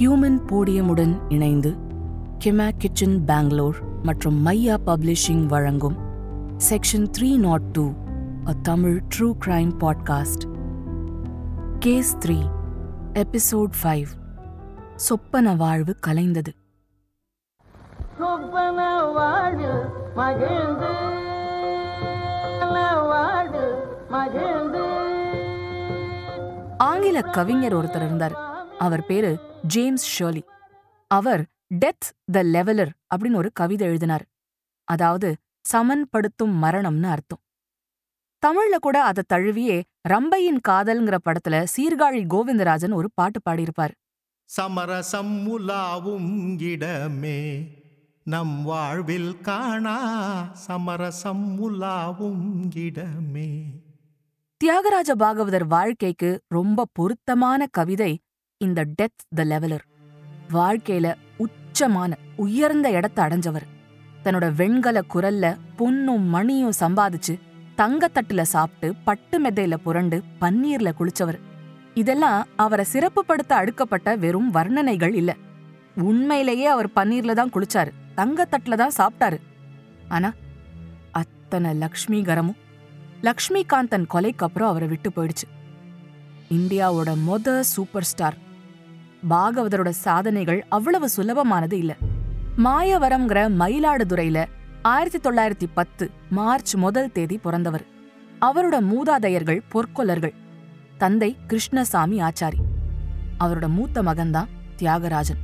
Human போடியமுடன் இணைந்து keema kitchen Bangalore மற்றும் Maiya publishing வழங்கும் section three not two a Tamil true crime podcast. Case three episode five சொப்பன வாழ்வு கலைந்தது. சொப்பன வாடு மகிழ்ந்து வாடு மகிழ்ந்து. ஆங்கில கவிஞர் ஒருத்தர் இருந்தார். அவர் பேரு ஜேம்ஸ் ஷர்லி. அவர் டெத் த லெவலர் அப்படின்னு ஒரு கவிதை எழுதினார். அதாவது சமன்படுத்தும் மரணம்னு அர்த்தம். தமிழ்ல கூட அதை தழுவியே ரம்பையின் காதல்ங்கிற படத்துல சீர்காழி கோவிந்தராஜன் ஒரு பாட்டு பாடியிருப்பார். சமரசம் உலாவும் இடமே நம் வாழ்வில் காணா சமரசம் உலாவும் இடமே. தியாகராஜ பாகவதர் வாழ்க்கைக்கு ரொம்ப பொருத்தமான கவிதை இந்த டெத் த லெவலர் வாழ்க்கையில உச்சமான உயர்ந்த இடத்தை அடைஞ்சவர். தன்னோட வெண்கல குரல்ல பொன்னும் மணியும் சம்பாதிச்சு தங்கத்தட்டுல சாப்பிட்டு பட்டு மெத்தையில புரண்டு பன்னீர்ல குளிச்சவர். இதெல்லாம் அவரை சிறப்புப்படுத்த அடுக்கப்பட்ட வெறும் வர்ணனைகள் இல்ல. உண்மையிலேயே அவர் பன்னீர்ல தான் குளிச்சாரு தங்கத்தட்டுல தான் சாப்பிட்டாரு. ஆனா அத்தனை லக்ஷ்மிகரமும் லக்ஷ்மிகாந்தன் கொலைக்கு அப்புறம் அவரை விட்டு போயிடுச்சு. இந்தியாவோட மொத சூப்பர் ஸ்டார் பாகவதரோட சாதனைகள் அவ்வளவு சுலபமானது இல்ல. மாயவரம்ங்கிற மயிலாடுதுறையில ஆயிரத்தி தொள்ளாயிரத்தி பத்து மார்ச் முதல் தேதி பிறந்தவர். அவரோட மூதாதையர்கள் பொற்கொல்லர்கள். தந்தை கிருஷ்ணசாமி ஆச்சாரி. அவரோட மூத்த மகன்தான் தியாகராஜன்.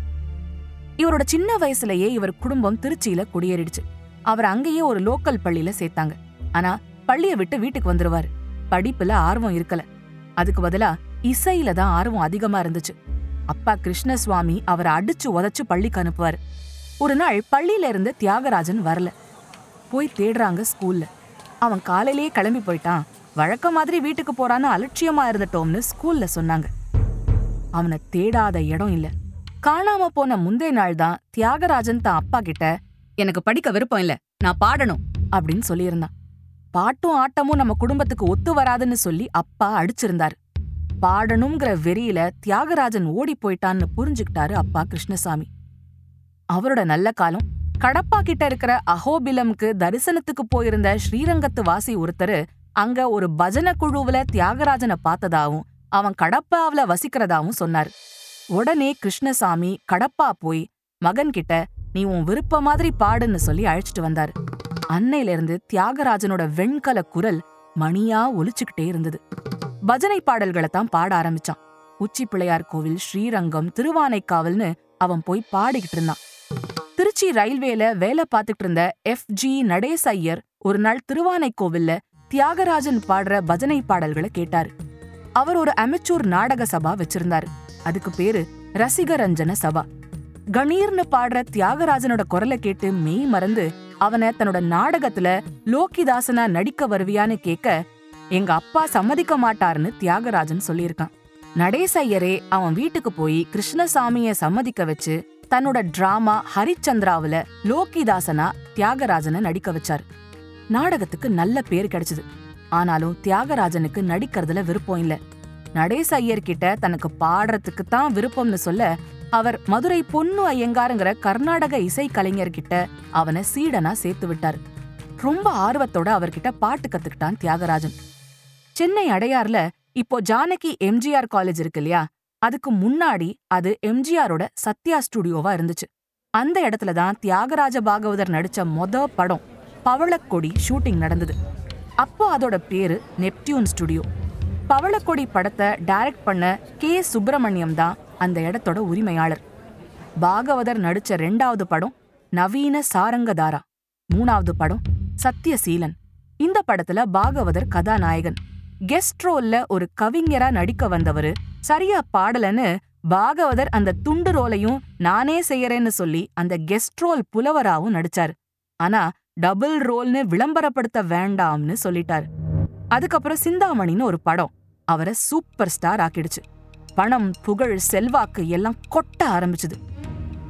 இவரோட சின்ன வயசுலயே இவர் குடும்பம் திருச்சியில குடியேறிடுச்சு. அவர் அங்கேயே ஒரு லோக்கல் பள்ளியில சேர்த்தாங்க. ஆனா பள்ளியை விட்டு வீட்டுக்கு வந்துருவாரு. படிப்புல ஆர்வம் இருக்கல. அதுக்கு பதிலா இசையில தான் ஆர்வம் அதிகமா இருந்துச்சு. அப்பா கிருஷ்ணசுவாமி அவரை அடிச்சு உதச்சு பள்ளிக்கு அனுப்புவார். ஒரு நாள் பள்ளியில இருந்து தியாகராஜன் வரல. போய் தேடுறாங்க ஸ்கூல்ல அவன் காலையிலேயே கிளம்பி போயிட்டான். வழக்க மாதிரி வீட்டுக்கு போறான்னு அலட்சியமா இருந்துட்டோம்னு ஸ்கூல்ல சொன்னாங்க. அவனை தேடாத இடம் இல்ல. காணாம போன முந்தைய நாள் தான் தியாகராஜன் தான் அப்பா கிட்ட எனக்கு படிக்க விருப்பம் இல்ல. நான் பாடணும். அப்படின்னு சொல்லியிருந்தான். பாட்டும் ஆட்டமும் நம்ம குடும்பத்துக்கு ஒத்து வராதுன்னு சொல்லி அப்பா அடிச்சிருந்தாரு. பாடணுங்கிற வெறியில தியாகராஜன் ஓடி போயிட்டான்னு புரிஞ்சுக்கிட்டாரு அப்பா கிருஷ்ணசாமி. அவரோட நல்ல காலம். கடப்பா கிட்ட இருக்கிற அஹோபிலம்க்கு தரிசனத்துக்கு போயிருந்த ஸ்ரீரங்கத்து வாசி ஒருத்தரு அங்க ஒரு பஜன குழுவுல தியாகராஜனை பார்த்ததாவும் அவன் கடப்பாவுல வசிக்கிறதாவும் சொன்னாரு. உடனே கிருஷ்ணசாமி கடப்பா போய் மகன்கிட்ட நீ உன் விருப்ப மாதிரி பாடுன்னு சொல்லி அழைச்சிட்டு வந்தாரு. அன்னையிலிருந்து தியாகராஜனோட வெண்கல குரல் மணியா ஒலிச்சுக்கிட்டே இருந்தது. பஜனை பாடல்களை தான் பாட ஆரம்பிச்சான். உச்சி பிள்ளையார் கோவில் ஸ்ரீரங்கம் திருவானைக்காவல்னு அவன் போய் பாடிக்கிட்டு இருந்தான். திருச்சி ரயில்வேல வேலை பார்த்துட்டு இருந்த எஃப். ஜி. நடேச ஐயர் ஒரு நாள் திருவானைக்கோவில்ல தியாகராஜன் பாடுற பஜனை பாடல்களை கேட்டாரு. அவர் ஒரு அமெச்சூர் நாடக சபா வச்சிருந்தாரு. அதுக்கு பேரு ரசிகரஞ்சன சபா. கணீர்னு பாடுற தியாகராஜனோட குரலை கேட்டு மெய் மறந்து அவனை தன்னோட நாடகத்துல லோக்கிதாசனா நடிக்க வருவியான்னு கேட்க எங்க அப்பா சம்மதிக்க மாட்டாருன்னு தியாகராஜன் சொல்லியிருக்கான். நடேச ஐயரே அவன் வீட்டுக்கு போய் கிருஷ்ணசாமிய சம்மதிக்க வச்சு தன்னோட டிராமா ஹரிச்சந்திராவுல லோகிதாசனா தியாகராஜனை நடிக்க வச்சாரு. நாடகத்துக்கு நல்ல பேர் கிடைச்சது. ஆனாலும் தியாகராஜனுக்கு நடிக்கிறதுல விருப்பம் இல்ல. நடேச ஐயர் கிட்ட தனக்கு பாடுறதுக்கு தான் விருப்பம்னு சொல்ல அவர் மதுரை பொன்னு ஐயங்காருங்கிற கர்நாடக இசை கலைஞர்கிட்ட அவனை சீடனா சேர்த்து விட்டாரு. ரொம்ப ஆர்வத்தோட அவர்கிட்ட பாட்டு கத்துக்கிட்டான் தியாகராஜன். சென்னை அடையார்ல இப்போ ஜானகி எம்ஜிஆர் காலேஜ் இருக்கு இல்லையா? அதுக்கு முன்னாடி அது எம்ஜிஆரோட சத்யா ஸ்டுடியோவா இருந்துச்சு. அந்த இடத்துல தான் தியாகராஜ பாகவதர் நடிச்ச மொத படம் பவளக்கொடி ஷூட்டிங் நடந்தது. அப்போ அதோட பேரு நெப்டியூன் ஸ்டுடியோ. பவளக்கொடி படத்தை டைரக்ட் பண்ண கே. சுப்பிரமணியம் தான் அந்த இடத்தோட உரிமையாளர். பாகவதர் நடிச்ச ரெண்டாவது படம் நவீன சாரங்கதாரா. மூணாவது படம் சத்யசீலன். இந்த படத்துல பாகவதர் கதாநாயகன். கெஸ்ட் ரோல்ல ஒரு கவிஞரா நடிக்க வந்தவரு. சரியா பாடலன்னு பாகவதர் அந்த துண்டு ரோலையும் நானே செய்யறேன்னு சொல்லி அந்த கெஸ்ட் ரோல் புலவராவும் நடிச்சாரு. ஆனா டபுள் ரோல்னு விளம்பரப்படுத்த வேண்டாம்னு சொல்லிட்டாரு. அதுக்கப்புறம் சிந்தாமணின்னு ஒரு படம் அவரை சூப்பர் ஸ்டார் ஆக்கிடுச்சு. பணம் புகழ் செல்வாக்கு எல்லாம் கொட்ட ஆரம்பிச்சுது.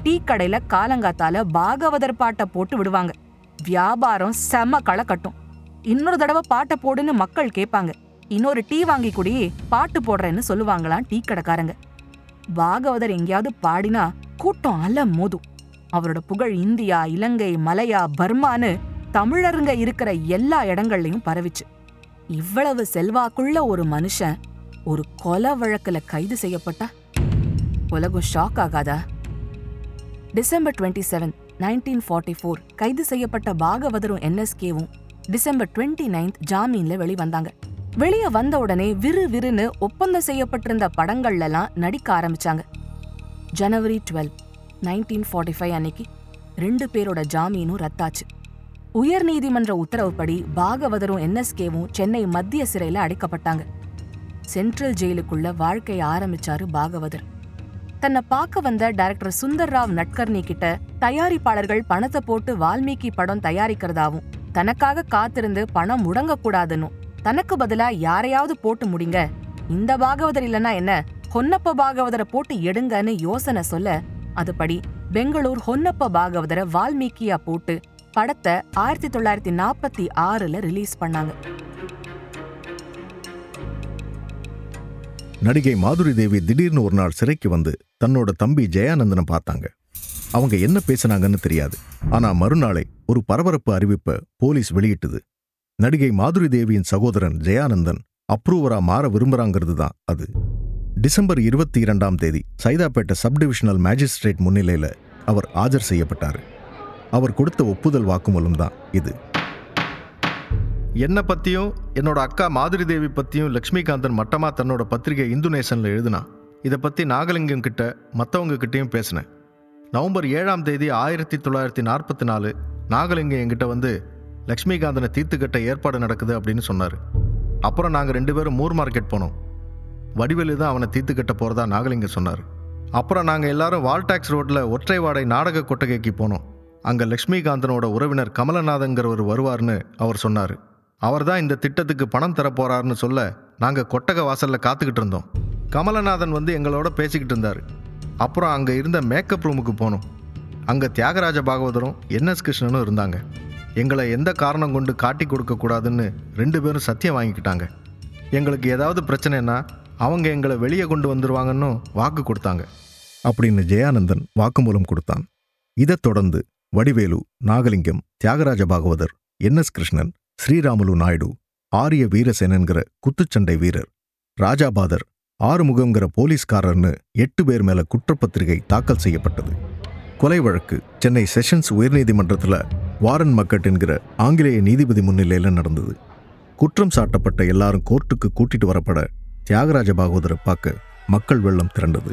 டீ கடையில காலங்காத்தால பாகவதர் பாட்டை போட்டு விடுவாங்க. வியாபாரம் செம களை கட்டும் இன்னொரு தடவை பாட்டை போடுன்னு மக்கள் கேட்பாங்க. இன்னொரு டீ வாங்கி குடி பாட்டு போடுறேன்னு சொல்லுவாங்களாம் டீ கடைக்காரங்க. பாகவதர் எங்கேயாவது பாடினா கூட்டம் அல மோதும் அவரோட புகழ் இந்தியா இலங்கை மலையா பர்மான்னு தமிழருங்க இருக்கிற எல்லா இடங்கள்லயும் பரவிச்சு. இவ்வளவு செல்வாக்குள்ள ஒரு மனுஷன் ஒரு கொலை வழக்குல கைது செய்யப்பட்டா? உலகம் ஷாக் ஆகாதா? December twenty seven nineteen forty four கைது செய்யப்பட்ட பாகவதரும் என்எஸ்கேவும் டிசம்பர் டுவெண்ட்டி நைன்த் ஜாமீன்ல வெளிவந்தாங்க. வெளியே வந்த உடனே விறு விறுன்னு ஒப்பந்தம் செய்யப்பட்டிருந்த படங்கள்லாம் நடிக்க ஆரம்பிச்சாங்க. ஜனவரி டுவெல் நைன்டீன் ஃபார்ட்டி ஃபைவ் அன்னைக்கு ரெண்டு பேரோட ஜாமீனும் ரத்தாச்சு. உயர்நீதிமன்ற உத்தரவுப்படி பாகவதரும் என்எஸ்கேவும் சென்னை மத்திய சிறையில் அடைக்கப்பட்டாங்க. சென்ட்ரல் ஜெயிலுக்குள்ள வாழ்க்கையை ஆரம்பிச்சாரு பாகவதர். தன்னை பார்க்க வந்த டைரக்டர் சுந்தர் ராவ் நட்கர்னி கிட்ட தயாரிப்பாளர்கள் பணத்தை போட்டு வால்மீகி படம் தயாரிக்கிறதாவும் தனக்காக காத்திருந்து பணம் முடங்கக்கூடாதுன்னு தனக்கு பதிலா யாரையாவது போட்டு முடிங்க. இந்த பாகவதர் இல்லனா என்ன? ஹொன்னப்ப பாகவதரை போட்டு எடுங்கன்னு யோசனை சொல்ல அதுபடி பெங்களூர் ஹொன்னப்ப பாகவதரை வால்மீகியா போட்டு படத்தை ஆயிரத்தி தொள்ளாயிரத்தி நாற்பத்தி ஆறுல ரிலீஸ் பண்ணாங்க. நடிகை மாதுரி தேவி திடீர்னு ஒரு நாள் சிறைக்கு வந்து தன்னோட தம்பி ஜெயானந்தனை பார்த்தாங்க. அவங்க என்ன பேசுனாங்கன்னு தெரியாது. ஆனா மறுநாளை ஒரு பரபரப்பு அறிவிப்பை போலீஸ் வெளியிட்டது. நடிகை மாதுரி தேவியின் சகோதரன் ஜெயானந்தன் அப்ரூவரா மாற விரும்புறாங்கிறது தான் அது. டிசம்பர் இருபத்தி இரண்டாம் தேதி சைதாப்பேட்டை சப் டிவிஷனல் மேஜிஸ்ட்ரேட் முன்னிலையில அவர் ஆஜர் செய்யப்பட்டார். அவர் கொடுத்த ஒப்புதல் வாக்குமூலம் தான் இது. என்னை பற்றியும் என்னோட அக்கா மாதுரி தேவி பற்றியும் லக்ஷ்மிகாந்தன் மட்டமாக தன்னோட பத்திரிகை இந்து நேஷனில் எழுதினா இதை பற்றி நாகலிங்கம் கிட்ட மற்றவங்க கிட்டேயும் பேசினேன். நவம்பர் ஏழாம் தேதி ஆயிரத்தி தொள்ளாயிரத்தி நாற்பத்தி நாலு நாகலிங்கம் என்கிட்ட வந்து லக்ஷ்மிகாந்தனை தீர்த்துக்கட்ட ஏற்பாடு நடக்குது அப்படின்னு சொன்னார். அப்புறம் நாங்கள் ரெண்டு பேரும் மூர் மார்க்கெட் போனோம். வடிவேலு தான் அவனை தீர்த்துக்கட்ட போகிறதா நாகலிங்கம் சொன்னார். அப்புறம் நாங்கள் எல்லாரும் வால்டாக்ஸ் ரோட்டில் ஒற்றை வாடை நாடக கொட்டகைக்கு போனோம். அங்கே லக்ஷ்மிகாந்தனோட உறவினர் கமலநாதங்கிறவர் வருவார்னு அவர் சொன்னார். அவர் தான் இந்த திட்டத்துக்கு பணம் தர சொல்ல நாங்கள் கொட்டக வாசலில் காத்துக்கிட்டு இருந்தோம். கமலநாதன் வந்து எங்களோட பேசிக்கிட்டு இருந்தார். அப்புறம் அங்கே இருந்த மேக்கப் ரூமுக்கு போனோம். அங்கே தியாகராஜ பாகவதரும் என்எஸ் கிருஷ்ணனும் இருந்தாங்க. எங்களை எந்த காரணம் கொண்டு காட்டி கொடுக்கக்கூடாதுன்னு ரெண்டு பேரும் சத்தியம் வாங்கிக்கிட்டாங்க. எங்களுக்கு ஏதாவது பிரச்சனைன்னா அவங்க எங்களை வெளியே கொண்டு வந்துருவாங்கன்னு வாக்கு கொடுத்தாங்க. அப்படின்னு ஜெயானந்தன் வாக்குமூலம் கொடுத்தான். இதைத் தொடர்ந்து வடிவேலு நாகலிங்கம் தியாகராஜ பாகவதர் என் எஸ் கிருஷ்ணன் ஸ்ரீராமுலு நாயுடு ஆரிய வீரசேனன்கிற குத்துச்சண்டை வீரர் ராஜாபாதர் ஆறுமுகங்கிற போலீஸ்காரர்னு எட்டு பேர் மேல குற்றப்பத்திரிகை தாக்கல் செய்யப்பட்டது. கொலை வழக்கு சென்னை செஷன்ஸ் உயர்நீதிமன்றத்தில் வாரன் மக்கட் என்கிற ஆங்கிலேய நீதிபதி முன்னிலையில் நடந்தது. குற்றம் சாட்டப்பட்ட எல்லாரும் கோர்ட்டுக்கு கூட்டிட்டு வரப்பட தியாகராஜ பாகவதரை பார்க்க மக்கள் வெள்ளம் திரண்டது.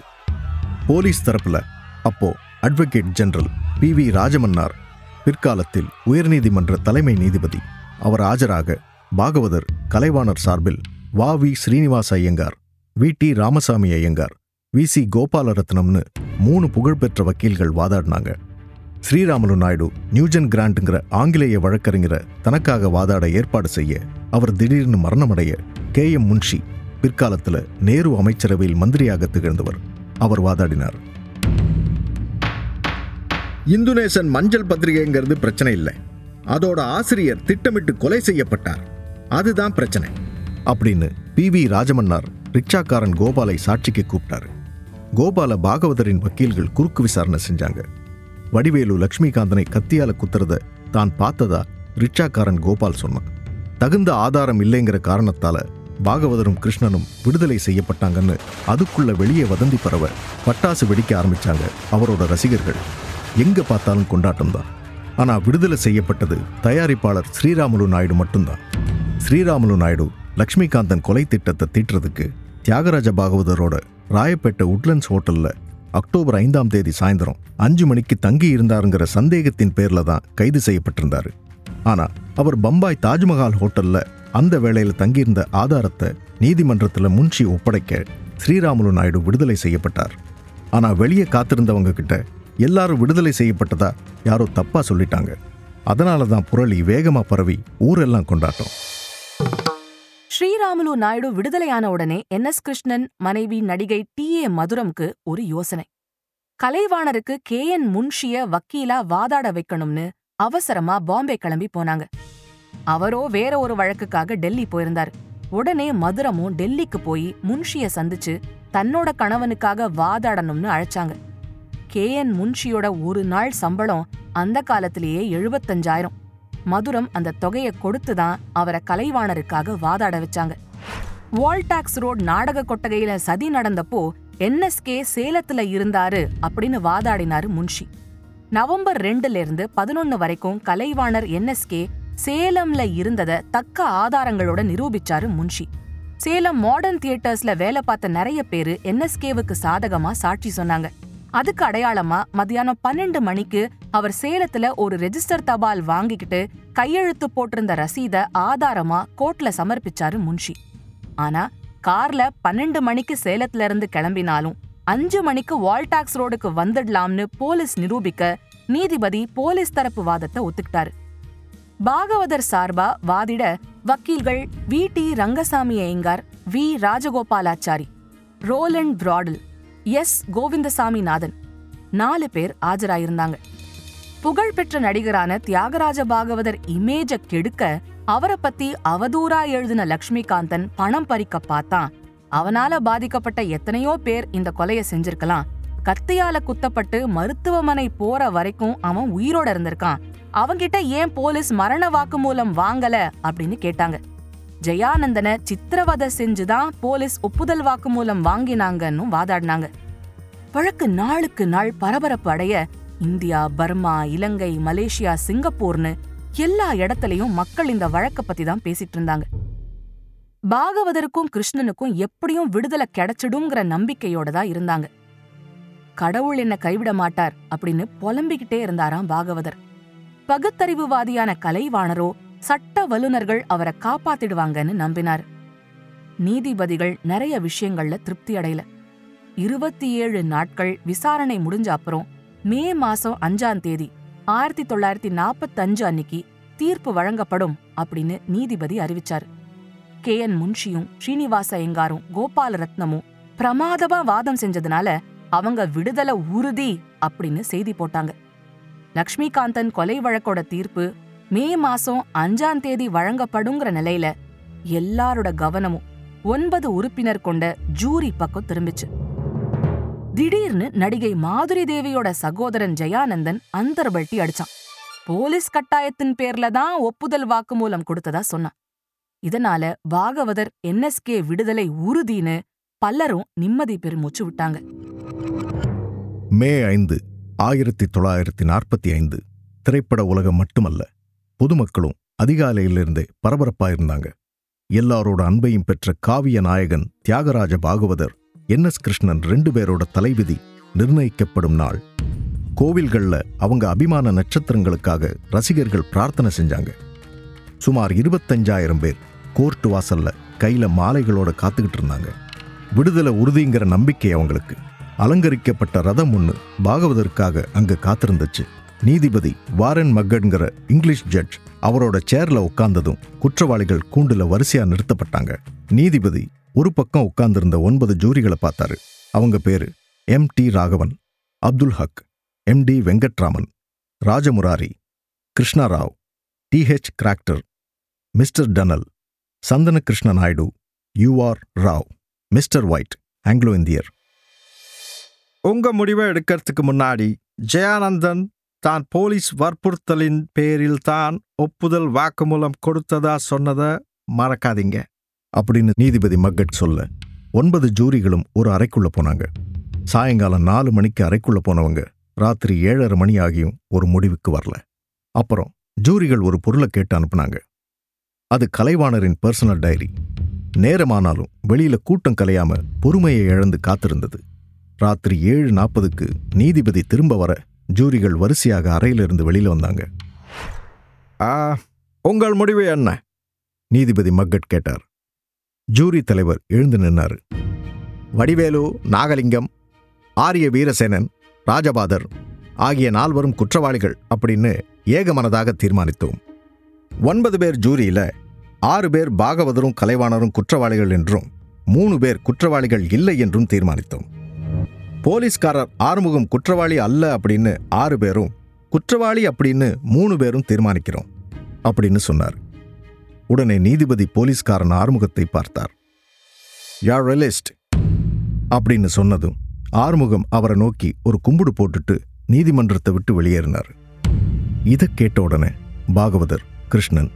போலீஸ் தரப்புல அப்போ advocate general P V Rajamannar பிற்காலத்தில் உயர்நீதிமன்ற தலைமை நீதிபதி. அவர் ஆஜராக பாகவதர் கலைவாணர் சார்பில் வா V Srinivasa Iyengar V T Ramasamy Iyengar V C கோபாலரத்னம்னு மூணு புகழ்பெற்ற வக்கீல்கள் வாதாடினாங்க. ஸ்ரீராமுலு நாயுடு நியூஜன் கிராண்ட்ங்கிற ஆங்கிலேய வழக்கறிஞரை தனக்காக வாதாட ஏற்பாடு செய்ய அவர் திடீர்னு மரணமடைய கே எம் முன்ஷி பிற்காலத்துல நேரு அமைச்சரவையில் மந்திரியாக திகழ்ந்தவர். அவர் வாதாடினார். இந்துநேசன் மஞ்சள் பத்திரிகைங்கிறது பிரச்சனை இல்லை. அதோட ஆசிரியர் திட்டமிட்டு கொலை செய்யப்பட்டார். அதுதான் பிரச்சனை. அப்படின்னு பி வி ராஜமன்னார் ரிக்ஷாக்காரன் கோபாலை சாட்சிக்கு கூப்பிட்டாரு. கோபால பாகவதரின் வக்கீல்கள் குறுக்கு விசாரணை செஞ்சாங்க. வடிவேலு லக்ஷ்மிகாந்தனை கத்தியால குத்துறத தான் பார்த்ததா ரிக்ஷாக்காரன் கோபால் சொன்னான். தகுந்த ஆதாரம் இல்லைங்கிற காரணத்தால பாகவதரும் கிருஷ்ணனும் விடுதலை செய்யப்பட்டாங்கன்னு அதுக்குள்ள வெளியே வதந்தி பரவ பட்டாசு வெடிக்க ஆரம்பிச்சாங்க அவரோட ரசிகர்கள். எங்க பார்த்தாலும் கொண்டாட்டம் தான் ஆனா விடுதலை செய்யப்பட்டது தயாரிப்பாளர் ஸ்ரீராமுலு நாயுடு மட்டும்தான். ஸ்ரீராமுலு நாயுடு லக்ஷ்மிகாந்தன் கொலை திட்டத்தை தீட்டுறதுக்கு தியாகராஜ பாகவதரோட ராயப்பேட்டை உட்லண்ட்ஸ் ஹோட்டல்ல அக்டோபர் ஐந்தாம் தேதி சாயந்தரம் அஞ்சு மணிக்கு தங்கி இருந்தாருங்கிற சந்தேகத்தின் பேர்ல தான் கைது செய்யப்பட்டிருந்தாரு. ஆனா அவர் பம்பாய் தாஜ்மஹால் ஹோட்டல்ல அந்த வேளையில் தங்கியிருந்த ஆதாரத்தை நீதிமன்றத்தில் முன்ஷி ஒப்படைக்க ஸ்ரீராமுலு நாயுடு விடுதலை செய்யப்பட்டார். ஆனா வெளியே காத்திருந்தவங்க கிட்ட எல்லாரும் விடுதலை செய்யப்பட்டதா யாரோ தப்பா சொல்லிட்டாங்க. அதனால தான் புரளி வேகமா பரவி ஊரெல்லாம் கொண்டாட்டம். ஸ்ரீராமுலு நாயுடு விடுதலையான உடனே என். எஸ். கிருஷ்ணன் மனைவி நடிகை டி. ஏ. மதுரம்க்கு ஒரு யோசனை. கலைவாணருக்கு கே. என். முன்ஷிய வக்கீலா வாதாட வைக்கணும்னு அவசரமா பாம்பே கிளம்பி போனாங்க. அவரோ வேற ஒரு வழக்குக்காக டெல்லி போயிருந்தார். உடனே மதுரமும் டெல்லிக்கு போய் முன்ஷிய சந்திச்சு தன்னோட கணவனுக்காக வாதாடணும்னு அழைச்சாங்க. கே. என். முன்ஷியோட ஒரு நாள் சம்பளம் அந்த காலத்திலேயே எழுபத்தஞ்சாயிரம். மதுரம் அந்த தொகையை கொடுத்து தான் அவரை கலைவாணருக்காக வாதாட வச்சாங்க. வால்டாக்ஸ் ரோட் நாடக கொட்டகையில சதி நடந்தப்போ என்எஸ்கே சேலத்துல இருந்தாரு அப்படின்னு வாதாடினாரு முன்ஷி. நவம்பர் ரெண்டுல இருந்து பதினொன்னு வரைக்கும் கலைவாணர் என்எஸ்கே சேலம்ல இருந்ததை தக்க ஆதாரங்களோட நிரூபிச்சாரு முன்ஷி. சேலம் மாடர்ன் தியேட்டர்ஸ்ல வேலை பார்த்த நிறைய பேரு என்எஸ்கேவுக்கு சாதகமா சாட்சி சொன்னாங்க. அதுக்கு அடையாளமா மத்தியானம் பன்னெண்டு மணிக்கு அவர் சேலத்துல ஒரு ரெஜிஸ்டர் தபால் வாங்கிக்கிட்டு கையெழுத்து போட்டிருந்த ரசீத ஆதாரமா கோர்ட்ல சமர்ப்பிச்சாரு முன்ஷி. ஆனா கார்ல பன்னெண்டு மணிக்கு சேலத்துல இருந்து கிளம்பினாலும் அஞ்சு மணிக்கு வால்டாக்ஸ் ரோடுக்கு வந்துடலாம்னு போலீஸ் நிரூபிக்க நீதிபதி போலீஸ் தரப்பு வாதத்தை ஒத்துக்கிட்டாரு. பாகவதர் சார்பா வாதிட வக்கீல்கள் V T Rangasamy Iyengar V Rajagopalachari Roland Bradell S. Govindasamy Nathan நாலு பேர் ஆஜராயிருந்தாங்க. புகழ்பெற்ற நடிகரான தியாகராஜ பாகவதர் இமேஜ கெடுக்க அவரை பத்தி அவதூறா எழுதின லக்ஷ்மிகாந்தன் பணம் பறிக்க பார்த்தான் அவனால பாதிக்கப்பட்ட எத்தனையோ பேர் இந்த கொலையை செஞ்சிருக்கலாம். கத்தியால குத்தப்பட்டு மருத்துவமனை போற வரைக்கும் அவன் உயிரோட இருந்திருக்கான். அவங்கிட்ட ஏன் போலீஸ் மரண வாக்குமூலம் வாங்கல அப்படின்னு கேட்டாங்க. ஜெயானந்தனை சித்திரவதை செஞ்சுதான் போலீஸ் ஒப்புதல் வாக்குமூலம் வாங்கினாங்கன்னு வாதாடினாங்க. வழக்கு நாளுக்கு நாள் பரபரப்பு அடைய இந்தியா பர்மா இலங்கை மலேசியா சிங்கப்பூர்னு எல்லா இடத்துலயும் மக்கள் இந்த வழக்க பத்தி தான் பேசிட்டு இருந்தாங்க. பாகவதருக்கும் கிருஷ்ணனுக்கும் எப்படியும் விடுதலை கிடைச்சிடுங்கிற நம்பிக்கையோட தான் இருந்தாங்க. கடவுள் என்ன கைவிட மாட்டார் அப்படின்னு புலம்பிக்கிட்டே இருந்தாராம் பாகவதர். பகுத்தறிவுவாதியான கலைவாணரோ சட்ட வல்லுனர்கள் அவரை காப்பாத்திடுவாங்கன்னு நம்பினார். நீதிபதிகள் நிறைய விஷயங்கள்ல திருப்தி அடையல. இருபத்தி ஏழு நாட்கள் விசாரணை முடிஞ்ச அப்புறம் மே மாசம் அஞ்சாம் தேதி ஆயிரத்தி தொள்ளாயிரத்தி நாற்பத்தஞ்சு அன்னிக்கு தீர்ப்பு வழங்கப்படும் அப்படின்னு நீதிபதி அறிவிச்சாரு. கே. என். முன்ஷியும் ஸ்ரீனிவாச ஐயங்காரும் கோபால ரத்னமும் பிரமாதமா வாதம் செஞ்சதுனால அவங்க விடுதலை உறுதி அப்படின்னு செய்தி போட்டாங்க. லக்ஷ்மிகாந்தன் கொலை வழக்கோட தீர்ப்பு மே மாசம் அஞ்சாம் தேதி வழங்கப்படுங்கிற நிலையில எல்லாரோட கவனமும் ஒன்பது உறுப்பினர் கொண்ட ஜூரி பக்கம் திரும்பிச்சு. திடீர்னு நடிகை மாதுரி தேவியோட சகோதரன் ஜெயானந்தன் அந்தர்பல்ட்டி அடிச்சான். போலீஸ் கட்டாயத்தின் பேர்ல தான் ஒப்புதல் வாக்குமூலம் கொடுத்ததா சொன்னான். இதனால பாகவதர் என்எஸ்கே விடுதலை உறுதின்னு பலரும் நிம்மதி பெருமூச்சு விட்டாங்க. மே ஐந்து ஆயிரத்தி தொள்ளாயிரத்தி நாற்பத்தி ஐந்து. திரைப்பட உலகம் மட்டுமல்ல பொதுமக்களும் அதிகாலையிலிருந்தே பரபரப்பாயிருந்தாங்க. எல்லாரோட அன்பையும் பெற்ற காவிய நாயகன் தியாகராஜ பாகவதர் என். எஸ். கிருஷ்ணன் ரெண்டு பேரோட தலைவிதி நிர்ணயிக்கப்படும் நாள். கோவில்கள்ல அவங்க அபிமான நட்சத்திரங்களுக்காக ரசிகர்கள் பிரார்த்தனை செஞ்சாங்க. சுமார் இருபத்தஞ்சாயிரம் பேர் கோர்ட் வாசல்ல கையில மாலைகளோட காத்துக்கிட்டு இருந்தாங்க விடுதலை உறுதிங்கிற நம்பிக்கை அவங்களுக்கு. அலங்கரிக்கப்பட்ட ரதம் ஒன்று பாகவதற்காக அங்க காத்திருந்துச்சு. நீதிபதி வாரன் மக்கட்ங்கிற இங்கிலீஷ் ஜட்ஜ் அவரோட சேர்ல உட்கார்ந்ததும் குற்றவாளிகள் கூண்டுல வரிசையா நிறுத்தப்பட்டாங்க. நீதிபதி ஒரு பக்கம் உட்கார்ந்திருந்த ஒன்பது ஜூரிகளை பார்த்தாரு. அவங்க பேரு M. T. Raghavan Abdul Haq M. T. Venkatraman Rajamurari Krishnarao T. H. கிராக்டர் mister tunnel Santhana Krishna Naidu U R Rao mister White Anglo இந்தியர். உங்க முடிவை எடுக்கிறதுக்கு முன்னாடி ஜெயானந்தன் தான் போலீஸ் வற்புறுத்தலின் பேரில் தான் ஒப்புதல் வாக்குமூலம் கொடுத்ததா சொன்னதை மறக்காதீங்க அப்படின்னு நீதிபதி மக்கட் சொல்ல ஒன்பது ஜூரிகளும் ஒரு அறைக்குள்ள போனாங்க. சாயங்காலம் நாலு மணிக்கு அறைக்குள்ள போனவங்க ராத்திரி ஏழரை மணி ஆகியும் ஒரு முடிவுக்கு வரல. அப்புறம் ஜூரிகள் ஒரு பொருளை கேட்டு அனுப்புனாங்க. அது கலைவாணரின் பர்சனல் டைரி. நேரமானாலும் வெளியில கூட்டம் கலையாம பொறுமையை இழந்து காத்திருந்தது. ராத்திரி ஏழு நாற்பதுக்கு நீதிபதி திரும்ப வர ஜூரிகள் வரிசையாக அறையிலிருந்து வெளியில் வந்தாங்க. ஆ உங்கள் முடிவு என்ன? நீதிபதி மக்கட் கேட்டார். ஜூரி தலைவர் எழுந்து நின்னாரு. வடிவேலு நாகலிங்கம் ஆரிய வீரசேனன் ராஜபாதர் ஆகிய நால்வரும் குற்றவாளிகள் அப்படின்னு ஏகமனதாக தீர்மானித்தோம். ஒன்பது பேர் ஜூரியில ஆறு பேர் பாகவதரும் கலைவாணரும் குற்றவாளிகள் என்றும் மூணு பேர் குற்றவாளிகள் இல்லை என்றும் தீர்மானித்தோம். போலீஸ்காரர் ஆறுமுகம் குற்றவாளி அல்ல அப்படின்னு ஆறு பேரும் குற்றவாளி அப்படின்னு மூணு பேரும் தீர்மானிக்கிறோம் அப்படின்னு சொன்னார். உடனே நீதிபதி போலீஸ்காரன் ஆறுமுகத்தை பார்த்தார். யார் ரெலிஸ்ட் அப்படின்னு சொன்னதும் ஆறுமுகம் அவரை நோக்கி ஒரு கும்பிடு போட்டுட்டு நீதிமன்றத்தை விட்டு வெளியேறினார். இதை கேட்ட உடனே பாகவதர் கிருஷ்ணன்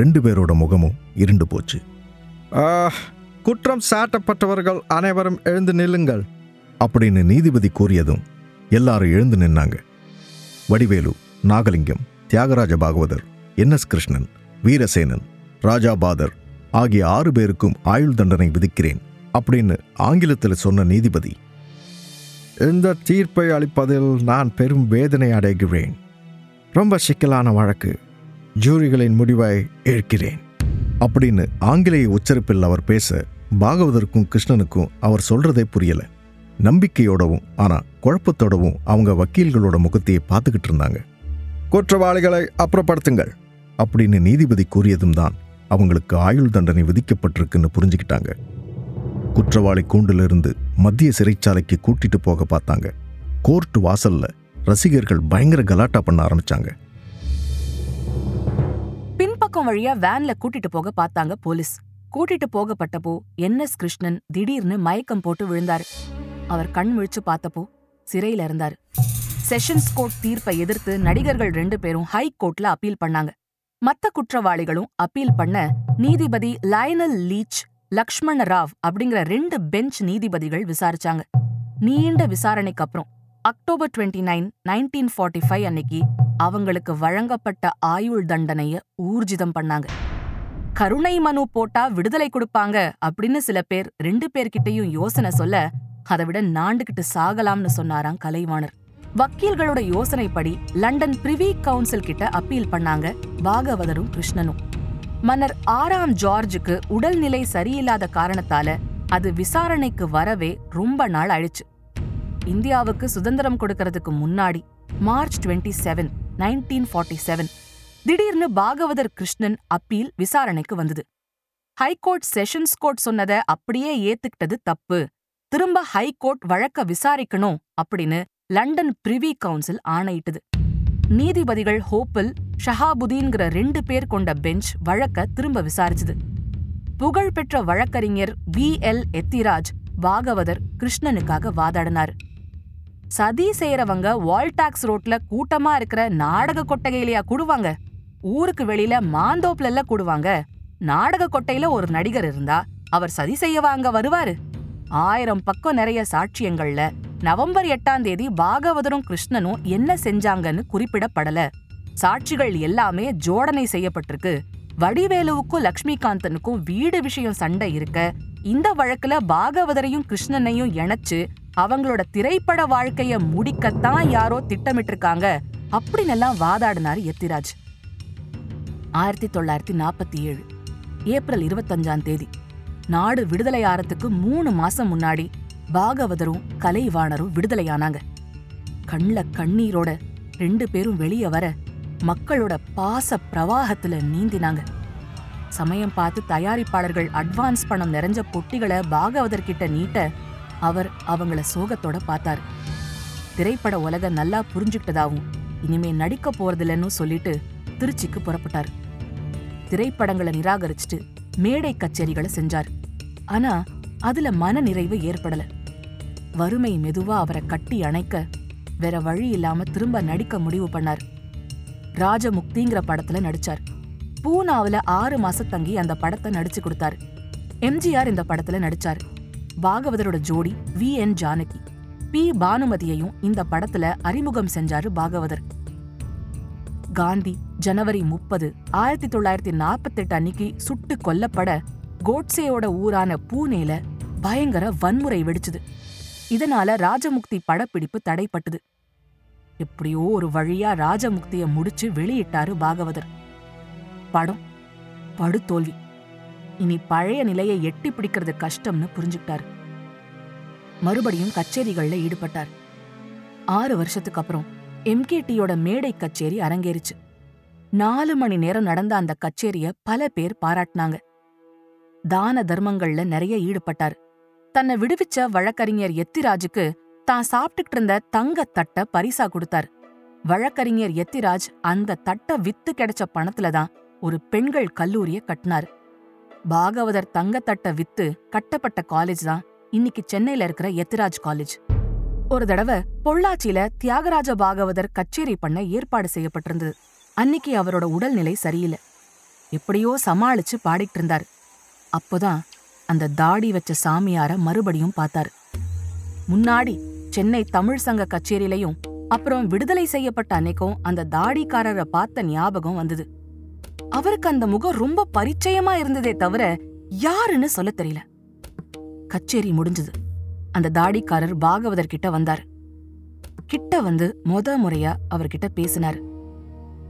ரெண்டு பேரோட முகமும் இருண்டு போச்சு. குற்றம் சாட்டப்பட்டவர்கள் அனைவரும் எழுந்து நில்லுங்கள். அப்படின்னு நீதிபதி கூறியதும் எல்லாரும் எழுந்து நின்னாங்க. Vadivelu Nagalingam Thyagaraja Bhagavathar N S Krishnan Veerasenan Raja father ஆகிய ஆறு பேருக்கும் ஆயுள் தண்டனை விதிக்கிறேன் அப்படின்னு ஆங்கிலத்தில் சொன்ன நீதிபதி இந்த தீர்ப்பை அளிப்பதில் நான் பெரும் வேதனை அடைகிறேன். ரொம்ப சிக்கலான வழக்கு. ஜூரிகளின் முடிவை ஏற்கிறேன். அப்படின்னு ஆங்கிலேய உச்சரிப்பில் அவர் பேச பாகவதற்கும் கிருஷ்ணனுக்கும் அவர் சொல்றதே புரியல. நம்பிக்கையோடவும் ஆனால் குழப்பத்தோடவும் அவங்க வக்கீல்களோட முகத்தையே பார்த்துக்கிட்டு இருந்தாங்க. குற்றவாளிகளை அப்புறப்படுத்துங்கள் அப்படின்னு நீதிபதி கூறியதும் தான் அவங்களுக்கு ஆயுள் தண்டனை விதிக்கப்பட்டிருக்குன்னு புரிஞ்சுக்கிட்டாங்க. குற்றவாளி கூண்டிலிருந்து மத்திய சிறைச்சாலைக்கு கூட்டிட்டு போக பார்த்தாங்க. கோர்ட் வாசல்ல ரசிகர்கள் பயங்கர கலாட்டா பண்ண ஆரம்பிச்சாங்க. பின்பக்கம் வழியா வேன்ல கூட்டிட்டு போக பார்த்தாங்க போலீஸ். கூட்டிட்டு போகப்பட்டப்போ என் எஸ் கிருஷ்ணன் திடீர்னு மயக்கம் போட்டு விழுந்தாரு. அவர் கண் விழிச்சு பார்த்தப்போ சிறையில இருந்தாரு. செஷன்ஸ் கோர்ட் தீர்ப்பை எதிர்த்து நடிகர்கள் ரெண்டு பேரும் ஹை கோர்ட்ல அப்பீல் பண்ணாங்க. மத்த குற்றவாளிகளும் அப்பீல் பண்ண நீதிபதி லயனல் லீச் லக்ஷ்மண ராவ் அப்படிங்கிற ரெண்டு பெஞ்ச் நீதிபதிகள் விசாரிச்சாங்க. நீண்ட விசாரணைக்கு அப்புறம் October twenty nine nineteen forty five அன்னைக்கு அவங்களுக்கு வழங்கப்பட்ட ஆயுள் தண்டனைய ஊர்ஜிதம் பண்ணாங்க. கருணை மனு போட்டா விடுதலை கொடுப்பாங்க அப்படின்னு சில பேர் ரெண்டு பேர்கிட்டயும் யோசனை சொல்ல அதை விட நாண்டுகிட்டு சாகலாம்னு சொன்னாராம் கலைவாணர். வக்கீல்களோட யோசனைப்படி லண்டன் பிரிவி கவுன்சில் கிட்ட அப்பீல் பண்ணாங்க பாகவதரும் கிருஷ்ணனும். மன்னர் ஆறாம் ஜார்ஜுக்கு உடல்நிலை சரியில்லாத காரணத்தால அது விசாரணைக்கு வரவே ரொம்ப நாள் ஆயிடுச்சு. இந்தியாவுக்கு சுதந்திரம் கொடுக்கறதுக்கு முன்னாடி March twenty seven nineteen forty seven திடீர்னு பாகவதர் கிருஷ்ணன் அப்பீல் விசாரணைக்கு வந்தது. ஹைகோர்ட் செஷன்ஸ் கோர்ட் சொன்னதை அப்படியே ஏத்துக்கிட்டது தப்பு. திரும்ப ஹைகோர்ட் வழக்க விசாரிக்கணும் அப்படின்னு லண்டன் பிரிவி கவுன்சில் ஆணையிட்டது. நீதிபதிகள் ஹோப்பில் ஷஹாபுதீன்கிற ரெண்டு பேர் கொண்ட பெஞ்ச் வழக்க திரும்ப விசாரிச்சது. புகழ்பெற்ற வழக்கறிஞர் வி எல் எத்திராஜ் பாகவதர் கிருஷ்ணனுக்காக வாதாடினாரு. சதி செய்யறவங்க வால்டாக்ஸ் ரோட்ல கூட்டமா இருக்கிற நாடக கொட்டகையிலயா கூடுவாங்க? ஊருக்கு வெளியில மாந்தோப்ல கூடுவாங்க? நாடக கொட்டையில ஒரு நடிகர் இருந்தா அவர் சதி செய்யவா அங்க வருவாரு. ஆயிரம் பக்கம் நிறைய சாட்சியங்கள்ல நவம்பர் எட்டாம் தேதி பாகவதரும் கிருஷ்ணனும் என்ன செஞ்சாங்கன்னு குறிப்பிடப்படல. சாட்சிகள் எல்லாமே ஜோடனை செய்யப்பட்டிருக்கு. வடிவேலுவுக்கும் லக்ஷ்மிகாந்தனுக்கும் வீடு விஷயம் சண்டை இருக்க இந்த வழக்குல பாகவதரையும் கிருஷ்ணனையும் இணைச்சு அவங்களோட திரைப்பட வாழ்க்கைய முடிக்கத்தான் யாரோ திட்டமிட்டு இருக்காங்க அப்படின்னெல்லாம் வாதாடினாரு எத்திராஜ். ஆயிரத்தி தொள்ளாயிரத்தி நாற்பத்தி ஏழு ஏப்ரல் இருபத்தஞ்சாம் தேதி. நாடு விடுதலை ஆறதுக்கு மூணு மாசம் முன்னாடி பாகவதரும் கலைவாணரும் விடுதலையானாங்க. கண்ல கண்ணீரோட ரெண்டு பேரும் வெளிய வர மக்களோட பாச பிரவாகத்துல நீந்தினாங்க. சமயம் பார்த்து தயாரிப்பாளர்கள் அட்வான்ஸ் பணம் நிறைஞ்ச பொட்டிகளை பாகவதர்கிட்ட நீட்ட அவர் அவங்கள சோகத்தோட பார்த்தாரு. திரைப்பட உலக நல்லா புரிஞ்சுக்கிட்டதாவும் இனிமே நடிக்க போறதில்லன்னு சொல்லிட்டு திருச்சிக்கு புறப்பட்டார். திரைப்படங்களை நிராகரிச்சுட்டு மேடை கச்சேரிகளை செஞ்சார். ஆனா அதுல மன நிறைவு ஏற்படல. வறுமை மெதுவா அவரை கட்டி அணைக்க வேற வழி இல்லாம திரும்ப நடிக்க முடிவு பண்ணார். ராஜமுக்திங்கிற படத்துல நடிச்சார். பூனாவுல ஆறு மாசம் தங்கி அந்த படத்தை நடிச்சு கொடுத்தாரு. எம்ஜிஆர் இந்த படத்துல நடிச்சாரு. பாகவதரோட ஜோடி வி. என். ஜானகி. பி. பானுமதியையும் இந்த படத்துல அறிமுகம் செஞ்சாரு பாகவதர். காந்தி ஜனவரி முப்பது ஆயிரத்தி தொள்ளாயிரத்தி நாற்பத்தெட்டு அன்னைக்கு சுட்டு கொல்லப்பட கோட்சேயோட ஊரான பூனேல பயங்கர வன்முறை வெடிச்சுது. இதனால ராஜமுக்தி படப்பிடிப்பு தடைப்பட்டது. எப்படியோ ஒரு வழியா ராஜமுக்திய முடிச்சு வெளியிட்டாரு பாகவதர். படம் படுதோல்வி. இனி பழைய நிலையை எட்டி பிடிக்கிறது கஷ்டம்னு புரிஞ்சுக்கிட்டாரு. மறுபடியும் கச்சேரிகள்ல ஈடுபட்டார். ஆறு வருஷத்துக்கு அப்புறம் எம்கேடியோட மேடை கச்சேரி அரங்கேறிச்சு. நாலு மணி நேரம் நடந்த அந்த கச்சேரிய பல பேர் பாராட்டினாங்க. தான தர்மங்கள்ல நிறைய ஈடுபட்டார். தன்னை விடுவிச்ச வழக்கறிஞர் எத்திராஜுக்கு தான் சாப்பிட்டுக்கிட்டு இருந்த தங்க தட்ட பரிசா கொடுத்தார். வழக்கறிஞர் எத்திராஜ் அந்த தட்ட வித்து கிடைச்ச பணத்துல தான் ஒரு பெண்கள் கல்லூரிய கட்டினார். பாகவதர் தங்கத்தட்ட வித்து கட்டப்பட்ட காலேஜ் தான் இன்னைக்கு சென்னையில இருக்கிற எத்திராஜ் காலேஜ் ஒரு தடவை பொள்ளாச்சியில தியாகராஜ பாகவதர் கச்சேரி பண்ண ஏற்பாடு செய்யப்பட்டிருந்தது. அன்னைக்கு அவரோட உடல்நிலை சரியில்லை. எப்படியோ சமாளிச்சு பாடிட்டு இருந்தாரு. அப்போதான் அந்த தாடி வச்ச சாமியார மறுபடியும் பார்த்தாரு. முன்னாடி சென்னை தமிழ் சங்க கச்சேரியிலையும் அப்புறம் விடுதலை செய்யப்பட்ட அன்னைக்கும் அந்த தாடிக்காரரை பார்த்த ஞாபகம் வந்தது. அவருக்கு அந்த முகம் ரொம்ப பரிச்சயமா இருந்ததே தவிர யாருன்னு சொல்ல தெரியல. கச்சேரி முடிஞ்சது. அந்த தாடிக்காரர் பாகவதர் கிட்ட வந்தார். கிட்ட வந்து மொத முறையா அவர்கிட்ட பேசினார்.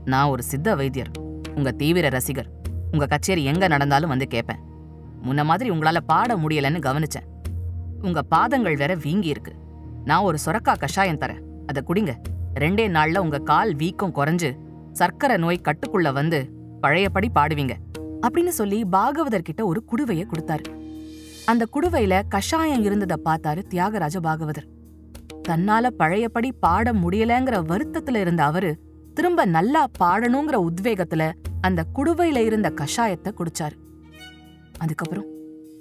நான் ஒரு சித்த வைத்தியர். உங்க தீவிர ரசிகர். உங்க கச்சேரி எங்க நடந்தாலும் வந்து கேட்பேன் முன்ன மாதிரி உங்களால பாட முடியலன்னு கவனிச்சேன். உங்க பாதங்கள் வேற வீங்கி இருக்கு. நான் ஒரு சொரக்கா கஷாயம் தரேன். அதை குடிங்க. ரெண்டே நாள்ல உங்க கால் வீக்கம் குறைஞ்சு சர்க்கரை நோய் கட்டுக்குள்ள வந்து பழையபடி பாடுவீங்க. அப்படின்னு சொல்லி பாகவதர்கிட்ட ஒரு குடுவையை கொடுத்தாரு. அந்த குடுவையில கஷாயம் இருந்ததை பார்த்தாரு தியாகராஜ பாகவதர். தன்னால பழையபடி பாட முடியலங்கிற வருத்தத்துல இருந்த அவரு திரும்ப நல்லா பாடணுங்கிற உத்வேகத்துல அந்த குடுவையில இருந்த கஷாயத்தை குடிச்சாரு. அதுக்கப்புறம்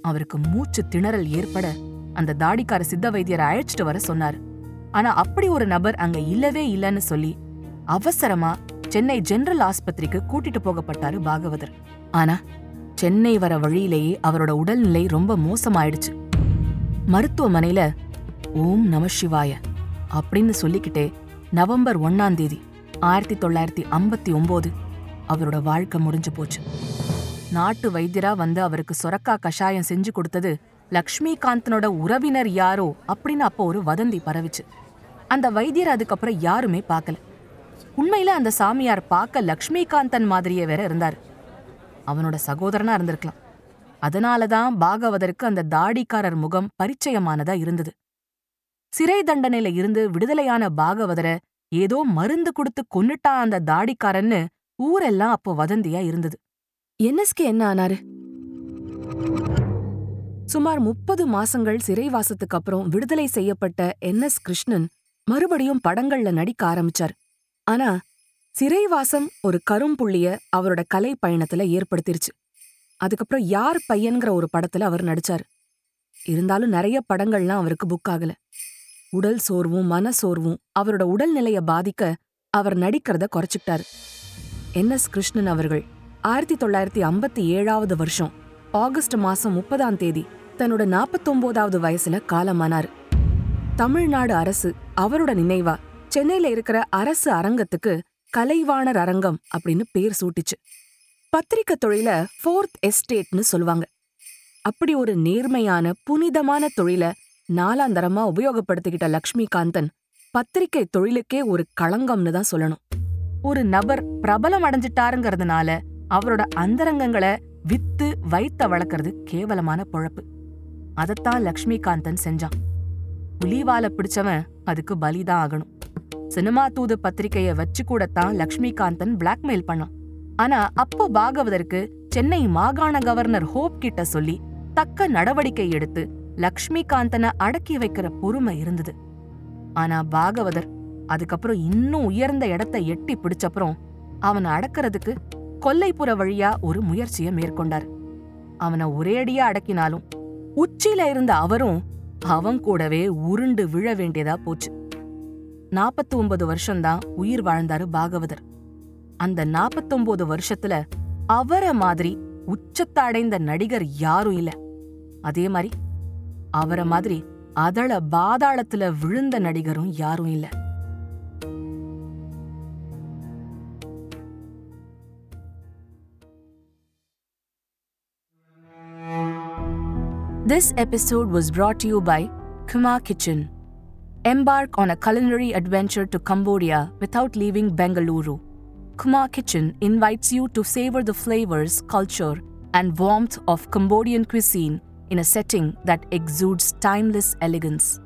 அவருக்கு மூச்சு திணறல் ஏற்பட அந்த தாடிக்கார சித்த வைத்தியரை அழைச்சிட்டு வர சொன்னார். ஆனா அப்படி ஒரு நபர் அங்க இல்லவே இல்லைன்னு சொல்லி அவசரமா சென்னை ஜெனரல் ஆஸ்பத்திரிக்கு கூட்டிட்டு போகப்பட்டாரு பாகவதர். ஆனா சென்னை வர வழியிலேயே அவரோட உடல்நிலை ரொம்ப மோசமாயிடுச்சு. மருத்துவமனையில ஓம் நம சிவாய அப்படின்னு சொல்லிக்கிட்டே நவம்பர் ஒன்னாம் தேதி ஆயிரத்தி தொள்ளாயிரத்தி ஐம்பத்தி ஒம்போது அவரோட வாழ்க்கை முடிஞ்சு போச்சு. நாட்டு வைத்தியரா வந்து அவருக்கு சொரக்கா கஷாயம் செஞ்சு கொடுத்தது லக்ஷ்மிகாந்தனோட உறவினர் யாரோ அப்படின்னு அப்போ ஒரு வதந்தி பரவிச்சு. அந்த வைத்தியர் அதுக்கப்புறம் யாருமே பார்க்கல. உண்மையில அந்த சாமியார் பார்க்க லக்ஷ்மிகாந்தன் மாதிரியே வேற இருந்தார். அவனோட சகோதரனா இருந்திருக்கலாம். அதனால தான் பாகவதருக்கு அந்த தாடிக்காரர் முகம் பரிச்சயமானதா இருந்தது. சிறை தண்டனையில இருந்து விடுதலையான பாகவதரை ஏதோ மருந்து கொடுத்து கொன்னுட்டா அந்த தாடிக்காரன்னு ஊரெல்லாம் அப்போ வதந்தியா இருந்தது. என்எஸ்கே என்ன ஆனாரு? சுமார் முப்பது மாசங்கள் சிறைவாசத்துக்கு அப்புறம் விடுதலை செய்யப்பட்ட என் எஸ் கிருஷ்ணன் மறுபடியும் படங்கள்ல நடிக்க ஆரம்பிச்சார். ஆனா சிறைவாசம் ஒரு கரும்புள்ளிய அவரோட கலை பயணத்துல ஏற்படுத்திருச்சு. அதுக்கப்புறம் யார் பையன்கிற ஒரு படத்துல அவர் நடிச்சார். இருந்தாலும் நிறைய படங்கள்லாம் அவருக்கு புக் ஆகல. உடல் சோர்வும் மன சோர்வும் அவரோட உடல்நிலைய பாதிக்க அவர் நடிக்கிறத குறைச்சிக்கிட்டாரு. என் எஸ் கிருஷ்ணன் அவர்கள் ஆயிரத்தி தொள்ளாயிரத்தி ஐம்பத்தி ஏழாவது வருஷம் ஆகஸ்ட் மாசம் முப்பதாம் தேதி தன்னோட நாற்பத்தொன்பதாவது வயசுல காலமானார். தமிழ்நாடு அரசு அவரோட நினைவா சென்னையில இருக்கிற அரசு அரங்கத்துக்கு கலைவாணர் அரங்கம் அப்படின்னு பேர் சூட்டிச்சு. பத்திரிக்கை தொழில ஃபோர்த் எஸ்டேட்னு சொல்லுவாங்க. அப்படி ஒரு நேர்மையான புனிதமான தொழில நாலாந்தரமா உபயோகப்படுத்திக்கிட்ட லக்ஷ்மிகாந்தன் பத்திரிக்கை தொழிலுக்கே ஒரு களங்கம்னு தான் சொல்லணும். ஒரு நபர் பிரபலம் அடைஞ்சிட்டாருங்கிறதுனால அவரோட அந்தரங்கங்களை வித்து வைத்த வளர்க்கறது கேவலமான பொழப்பு. அதத்தான் லக்ஷ்மிகாந்தன் செஞ்சான். புலிவால பிடிச்சவன் அதுக்கு பலிதான் ஆகணும். சினிமா தூது பத்திரிகையை வச்சு கூடத்தான் லக்ஷ்மிகாந்தன் பிளாக்மெயில் பண்ணான். ஆனா அப்போ பாகவதற்கு சென்னை மாகாண கவர்னர் ஹோப் கிட்ட சொல்லி தக்க நடவடிக்கை எடுத்து லக்ஷ்மிகாந்தனை அடக்கி வைக்கிற பொறுமை இருந்தது. ஆனா பாகவதர் அதுக்கப்புறம் இன்னும் உயர்ந்த இடத்தை எட்டி பிடிச்சப்புறம் அவனை அடக்கிறதுக்கு கொல்லைப்புற வழியா ஒரு முயற்சியை மேற்கொண்டார். அவனை ஒரேடியா அடக்கினாலும் உச்சியில இருந்த அவரும் அவன் கூடவே உருண்டு விழ வேண்டியதா போச்சு. நாற்பத்தி ஒன்பது வருஷம்தான் உயிர் வாழ்ந்தாரு பாகவதர். அந்த நாற்பத்தொன்பது வருஷத்துல அவரை மாதிரி உச்சத்தை அடைந்த நடிகர் யாரும் இல்ல. அதே மாதிரி அவரை மாதிரி அதள பாதாளத்துல விழுந்த நடிகரும் யாரும் இல்ல. This episode was brought to you by Kuma Kitchen. Embark on a culinary adventure to Cambodia without leaving Bengaluru. Kuma Kitchen invites you to savor the flavors, culture, and warmth of Cambodian cuisine in a setting that exudes timeless elegance.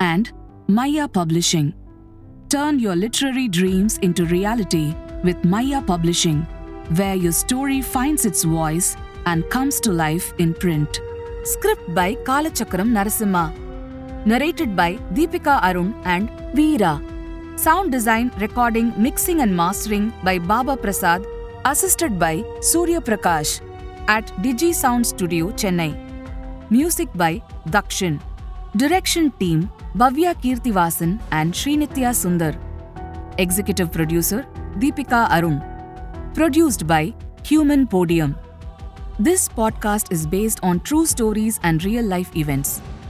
And Maya Publishing. Turn your literary dreams into reality with Maya Publishing, where your story finds its voice and comes to life in print. Script by Kalachakram Narasimha. Narrated by Deepika Arun and Veera. Sound design, recording, mixing, and mastering by Baba Prasad, Assisted by Surya Prakash at Digi Sound Studio, Chennai. Music by Dakshin. Direction team Bhavya Kirtivasan and Srinitya Sundar. Executive producer Deepika Arun. Produced by Human Podium. This podcast is based on true stories and real life events.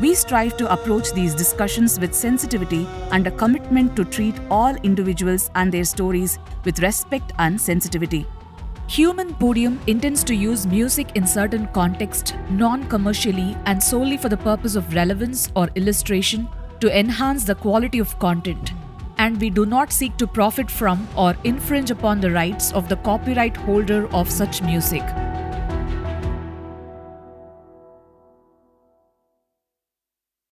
We strive to approach these discussions with sensitivity and a commitment to treat all individuals and their stories with respect and sensitivity. Human Podium intends to use music in certain context non-commercially and solely for the purpose of relevance or illustration to enhance the quality of content and we do not seek to profit from or infringe upon the rights of the copyright holder of such music.